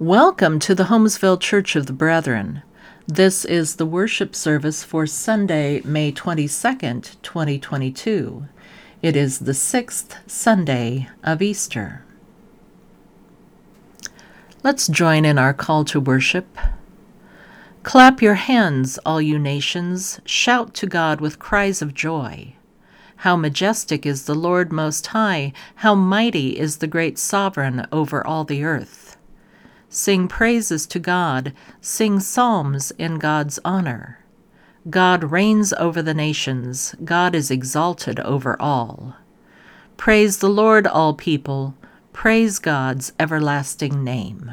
Welcome to the Holmesville Church of the Brethren. This is the worship service for Sunday, May 22nd, 2022. It is the sixth Sunday of Easter. Let's join in our call to worship. Clap your hands, all you nations, shout to God with cries of joy. How majestic is the Lord Most High, how mighty is the great sovereign over all the earth. Sing praises to God, sing psalms in God's honor. God reigns over the nations, God is exalted over all. Praise the Lord, all people, praise God's everlasting name.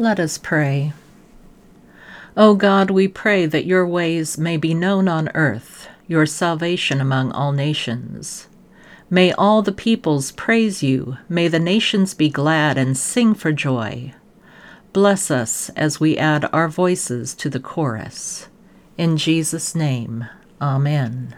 Let us pray. O God, we pray that your ways may be known on earth, your salvation among all nations. May all the peoples praise you, may the nations be glad and sing for joy. Bless us as we add our voices to the chorus. In Jesus' name, Amen.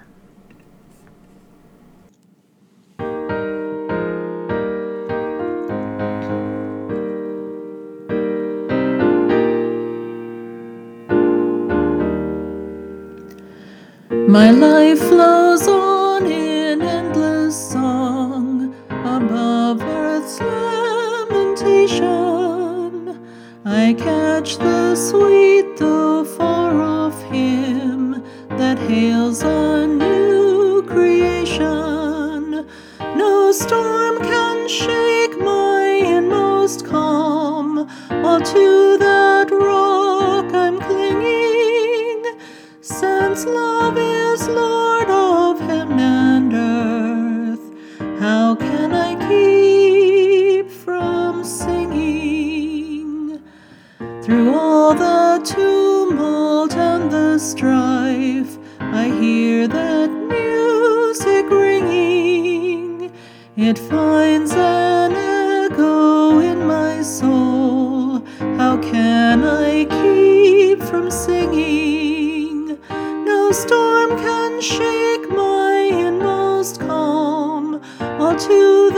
My life flows on in endless song above earth's lamentation. I catch the sweet, though far off hymn that hails a new creation. No storm can shake can I keep from singing? No storm can shake my inmost calm, while to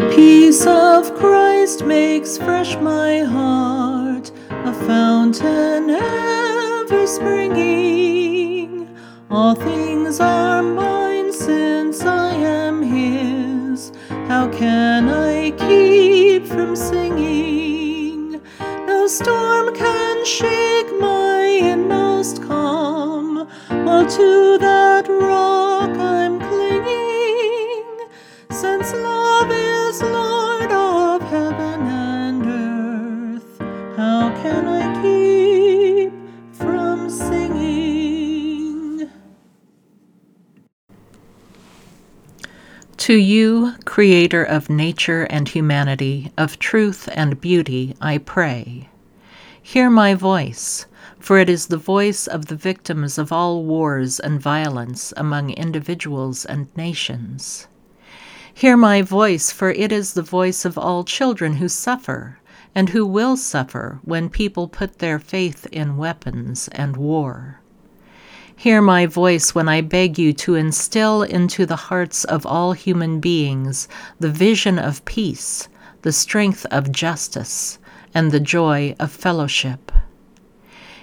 The peace of Christ makes fresh my heart, a fountain ever springing. All things are mine since I am His. How can I keep from singing? No storm can shake my inmost calm, while to that To you, Creator of nature and humanity, of truth and beauty, I pray. Hear my voice, for it is the voice of the victims of all wars and violence among individuals and nations. Hear my voice, for it is the voice of all children who suffer and who will suffer when people put their faith in weapons and war. Hear my voice when I beg you to instill into the hearts of all human beings the vision of peace, the strength of justice, and the joy of fellowship.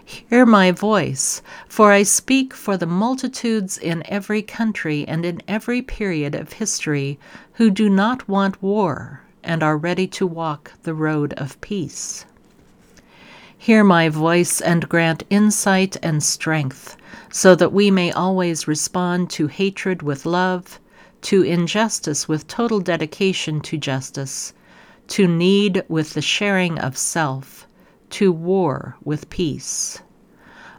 Hear my voice, for I speak for the multitudes in every country and in every period of history who do not want war and are ready to walk the road of peace. Hear my voice and grant insight and strength, so that we may always respond to hatred with love, to injustice with total dedication to justice, to need with the sharing of self, to war with peace.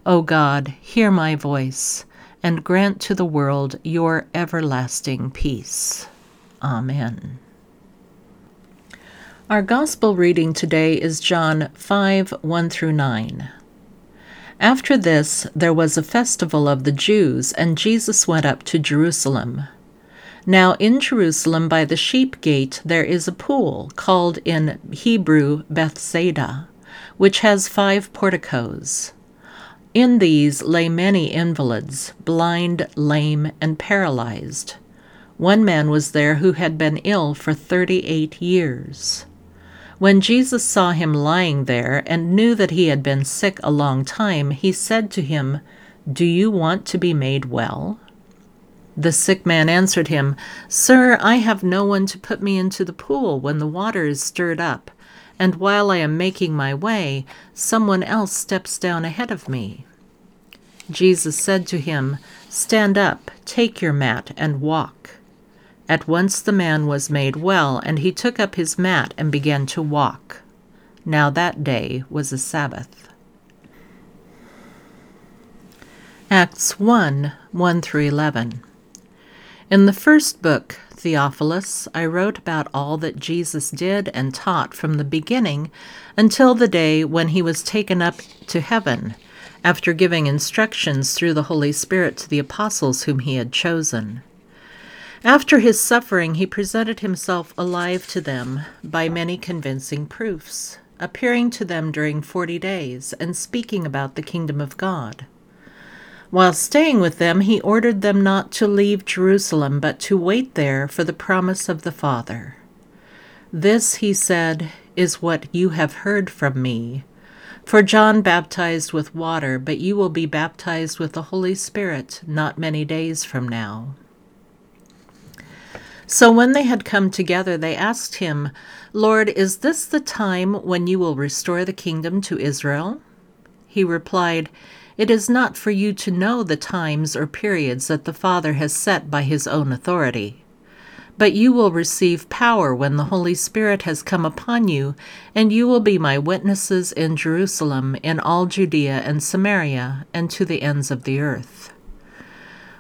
O God, hear my voice, and grant to the world your everlasting peace. Amen. Our gospel reading today is John 5 1 through 9. After this, there was a festival of the Jews, and Jesus went up to Jerusalem. Now, in Jerusalem by the sheep gate there is a pool called in Hebrew Bethsaida, which has five porticos. In these lay many invalids, blind, lame, and paralyzed. One man was there who had been ill for thirty eight years. When Jesus saw him lying there and knew that he had been sick a long time, he said to him, Do you want to be made well? The sick man answered him, Sir, I have no one to put me into the pool when the water is stirred up, and while I am making my way, someone else steps down ahead of me. Jesus said to him, Stand up, take your mat, and walk. At once the man was made well, and he took up his mat and began to walk. Now that day was a Sabbath. Acts 1 1 through 11. In the first book, Theophilus, I wrote about all that Jesus did and taught from the beginning until the day when he was taken up to heaven, after giving instructions through the Holy Spirit to the apostles whom he had chosen. After his suffering, he presented himself alive to them by many convincing proofs, appearing to them during forty days and speaking about the kingdom of God. While staying with them, he ordered them not to leave Jerusalem, but to wait there for the promise of the Father. This, he said, is what you have heard from me. For John baptized with water, but you will be baptized with the Holy Spirit not many days from now. So when they had come together, they asked him, Lord, is this the time when you will restore the kingdom to Israel? He replied, it is not for you to know the times or periods that the Father has set by his own authority. But you will receive power when the Holy Spirit has come upon you, and you will be my witnesses in Jerusalem, in all Judea and Samaria, and to the ends of the earth.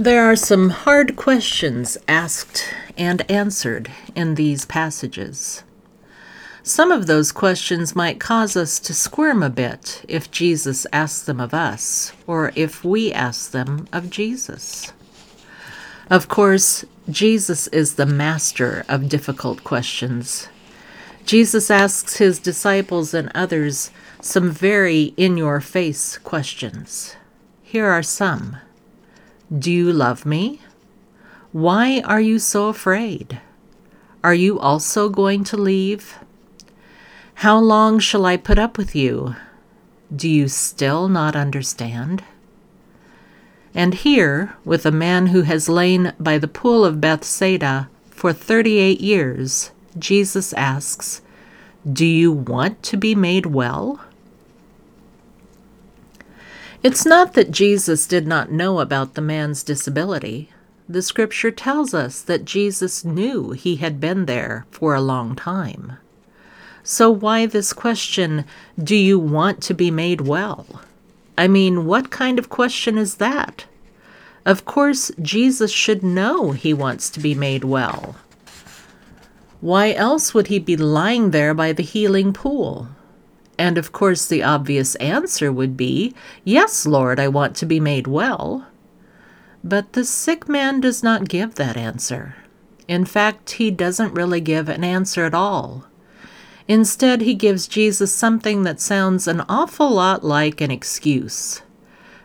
There are some hard questions asked and answered in these passages. Some of those questions might cause us to squirm a bit if Jesus asked them of us, or if we ask them of Jesus. Of course, Jesus is the master of difficult questions. Jesus asks his disciples and others some very in your face questions. Here are some. Do you love me? Why are you so afraid? Are you also going to leave? How long shall I put up with you? Do you still not understand? And here, with a man who has lain by the pool of Bethsaida for 38 years, Jesus asks, Do you want to be made well? It's not that Jesus did not know about the man's disability. The scripture tells us that Jesus knew he had been there for a long time. So, why this question, do you want to be made well? I mean, what kind of question is that? Of course, Jesus should know he wants to be made well. Why else would he be lying there by the healing pool? And of course, the obvious answer would be, Yes, Lord, I want to be made well. But the sick man does not give that answer. In fact, he doesn't really give an answer at all. Instead, he gives Jesus something that sounds an awful lot like an excuse.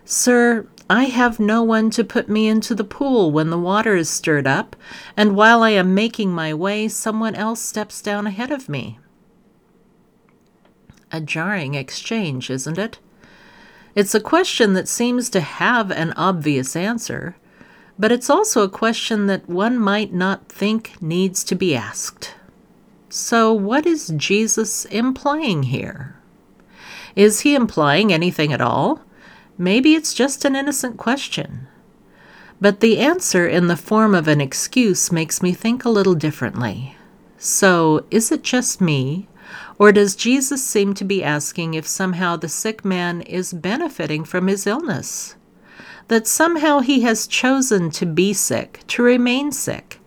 Sir, I have no one to put me into the pool when the water is stirred up, and while I am making my way, someone else steps down ahead of me. A jarring exchange, isn't it? It's a question that seems to have an obvious answer, but it's also a question that one might not think needs to be asked. So, what is Jesus implying here? Is he implying anything at all? Maybe it's just an innocent question. But the answer in the form of an excuse makes me think a little differently. So, is it just me, or does Jesus seem to be asking if somehow the sick man is benefiting from his illness? That somehow he has chosen to be sick, to remain sick,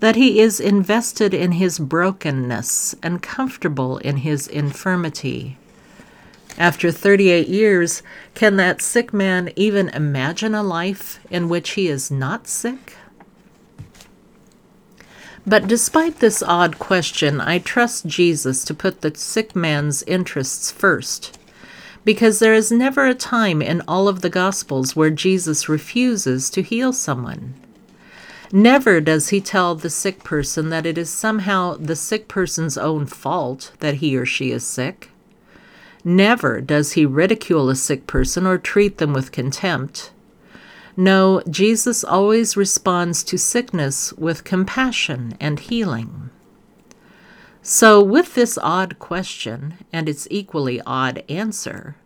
that he is invested in his brokenness and comfortable in his infirmity. After 38 years, can that sick man even imagine a life in which he is not sick? But despite this odd question, I trust Jesus to put the sick man's interests first. Because there is never a time in all of the Gospels where Jesus refuses to heal someone. Never does he tell the sick person that it is somehow the sick person's own fault that he or she is sick. Never does he ridicule a sick person or treat them with contempt. No, Jesus always responds to sickness with compassion and healing. So, with this odd question and its equally odd answer,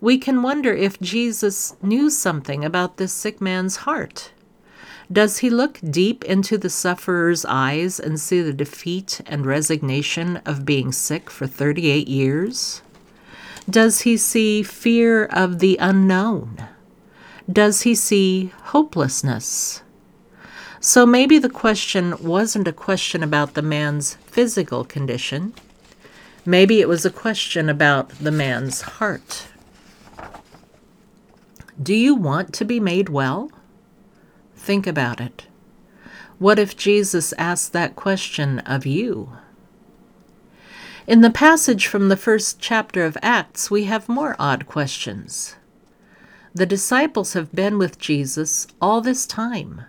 we can wonder if Jesus knew something about this sick man's heart. Does he look deep into the sufferer's eyes and see the defeat and resignation of being sick for 38 years? Does he see fear of the unknown? Does he see hopelessness? So maybe the question wasn't a question about the man's physical condition. Maybe it was a question about the man's heart. Do you want to be made well? Think about it. What if Jesus asked that question of you? In the passage from the first chapter of Acts, we have more odd questions. The disciples have been with Jesus all this time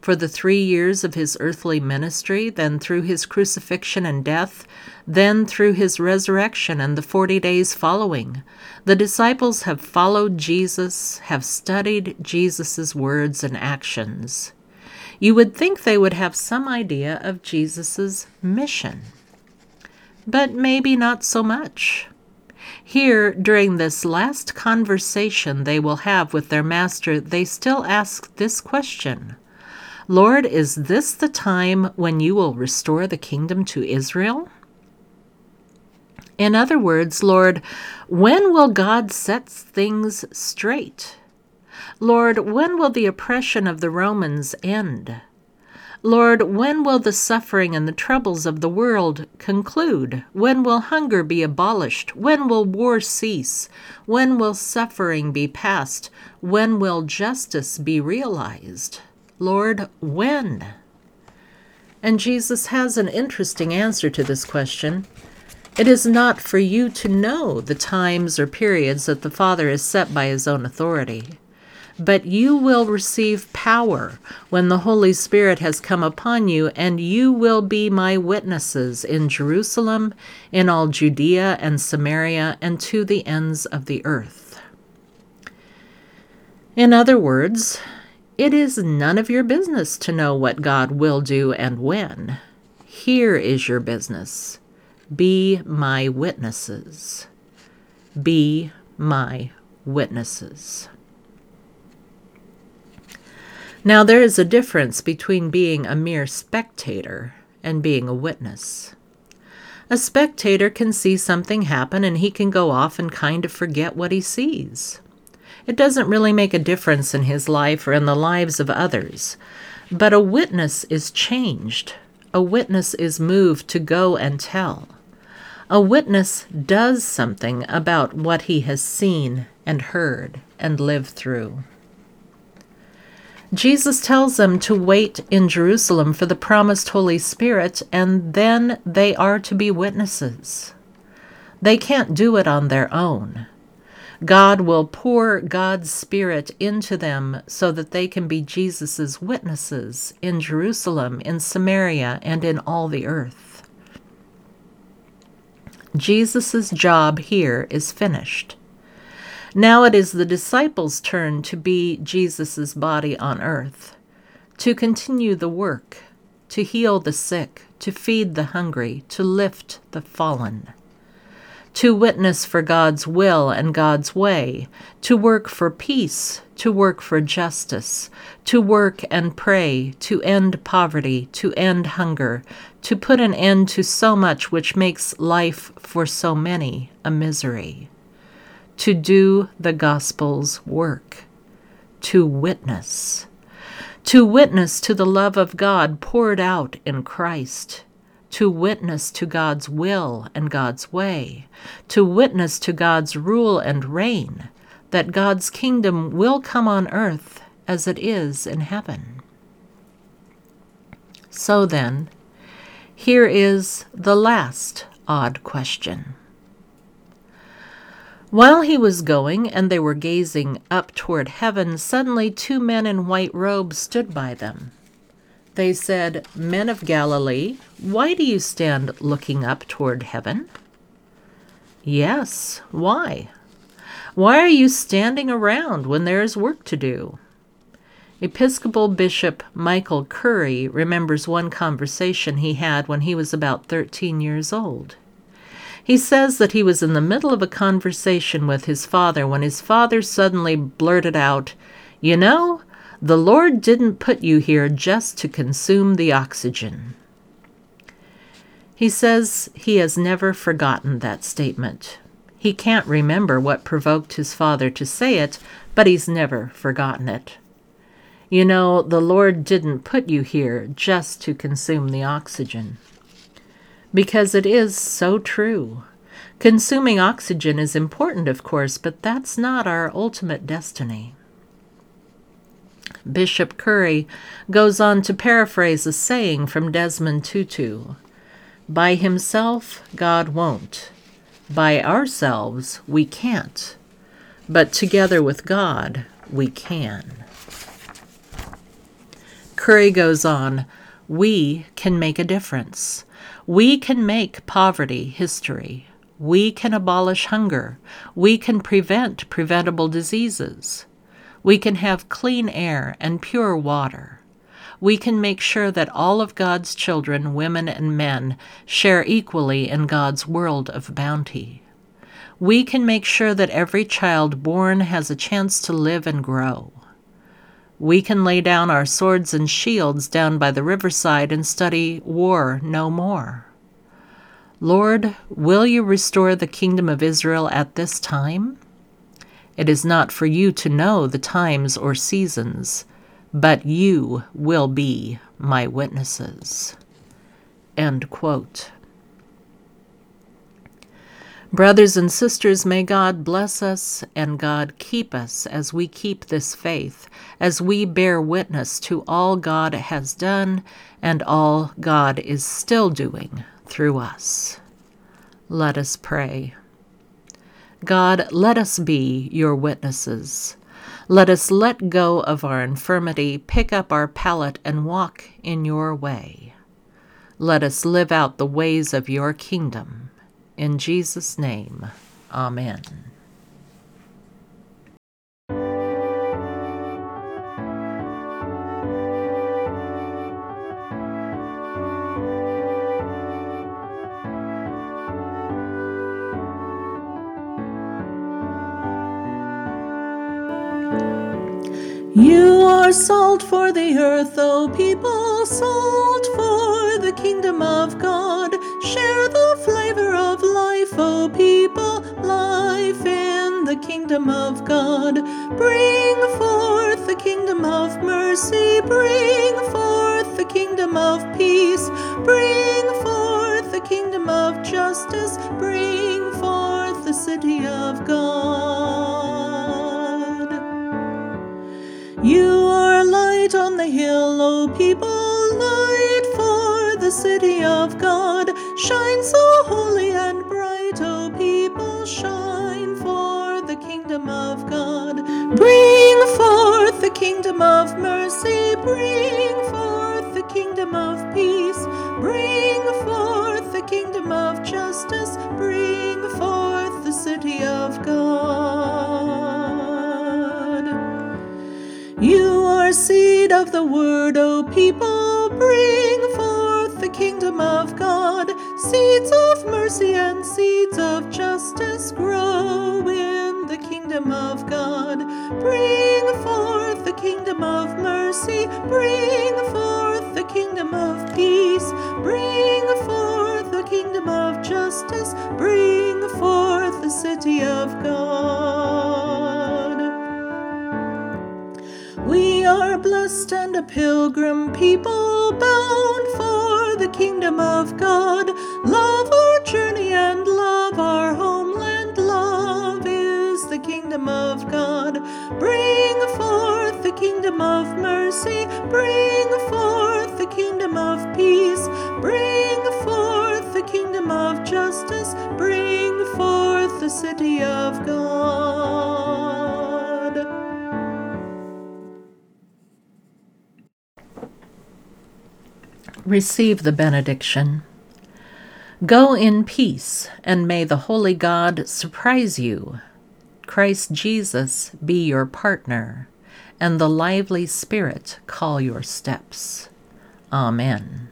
for the three years of his earthly ministry, then through his crucifixion and death, then through his resurrection and the forty days following. The disciples have followed Jesus, have studied Jesus' words and actions. You would think they would have some idea of Jesus' mission. But maybe not so much. Here, during this last conversation they will have with their master, they still ask this question Lord, is this the time when you will restore the kingdom to Israel? In other words, Lord, when will God set things straight? Lord, when will the oppression of the Romans end? Lord, when will the suffering and the troubles of the world conclude? When will hunger be abolished? When will war cease? When will suffering be past? When will justice be realized? Lord, when? And Jesus has an interesting answer to this question. It is not for you to know the times or periods that the Father has set by his own authority, but you will receive power when the Holy Spirit has come upon you, and you will be my witnesses in Jerusalem, in all Judea and Samaria, and to the ends of the earth. In other words, it is none of your business to know what God will do and when. Here is your business. Be my witnesses. Be my witnesses. Now, there is a difference between being a mere spectator and being a witness. A spectator can see something happen and he can go off and kind of forget what he sees. It doesn't really make a difference in his life or in the lives of others. But a witness is changed. A witness is moved to go and tell. A witness does something about what he has seen and heard and lived through. Jesus tells them to wait in Jerusalem for the promised Holy Spirit, and then they are to be witnesses. They can't do it on their own. God will pour God's Spirit into them so that they can be Jesus' witnesses in Jerusalem, in Samaria, and in all the earth. Jesus' job here is finished. Now it is the disciples' turn to be Jesus' body on earth, to continue the work, to heal the sick, to feed the hungry, to lift the fallen to witness for God's will and God's way, to work for peace, to work for justice, to work and pray, to end poverty, to end hunger, to put an end to so much which makes life for so many a misery, to do the gospel's work, to witness. To witness to the love of God poured out in Christ, to witness to God's will and God's way, to witness to God's rule and reign, that God's kingdom will come on earth as it is in heaven. So then, here is the last odd question. While he was going and they were gazing up toward heaven, suddenly two men in white robes stood by them. They said, Men of Galilee, why do you stand looking up toward heaven? Yes, why? Why are you standing around when there is work to do? Episcopal Bishop Michael Curry remembers one conversation he had when he was about 13 years old. He says that he was in the middle of a conversation with his father when his father suddenly blurted out, You know, the Lord didn't put you here just to consume the oxygen. He says he has never forgotten that statement. He can't remember what provoked his father to say it, but he's never forgotten it. You know, the Lord didn't put you here just to consume the oxygen. Because it is so true. Consuming oxygen is important, of course, but that's not our ultimate destiny. Bishop Curry goes on to paraphrase a saying from Desmond Tutu By himself, God won't. By ourselves, we can't. But together with God, we can. Curry goes on, we can make a difference. We can make poverty history. We can abolish hunger. We can prevent preventable diseases. We can have clean air and pure water. We can make sure that all of God's children, women and men, share equally in God's world of bounty. We can make sure that every child born has a chance to live and grow. We can lay down our swords and shields down by the riverside and study war no more. Lord, will you restore the kingdom of Israel at this time? It is not for you to know the times or seasons, but you will be my witnesses. End quote. Brothers and sisters, may God bless us and God keep us as we keep this faith, as we bear witness to all God has done and all God is still doing through us. Let us pray. God, let us be your witnesses. Let us let go of our infirmity, pick up our pallet, and walk in your way. Let us live out the ways of your kingdom. In Jesus' name, Amen. You are salt for the earth, O people, salt for the kingdom of God. Kingdom of God. Bring forth the kingdom of mercy, bring forth the kingdom of peace, bring forth the kingdom of justice, bring forth the city of God. You are light on the hill, O people, light for the city of God. Shine so holy and bright, O people, shine kingdom of God. Bring forth the kingdom of mercy, bring forth the kingdom of peace, bring forth the kingdom of justice, bring forth the city of God. You are seed of the word, O people, bring forth the kingdom of God. Seeds of mercy and seeds of justice grow kingdom of God. Bring forth the kingdom of mercy, bring forth the kingdom of peace, bring forth the kingdom of justice, bring forth the city of God. We are blessed and a pilgrim people bound for the kingdom of God. Of mercy. Bring forth the kingdom of peace. Bring forth the kingdom of justice. Bring forth the city of God. Receive the benediction. Go in peace, and may the Holy God surprise you. Christ Jesus be your partner, and the lively Spirit call your steps. Amen.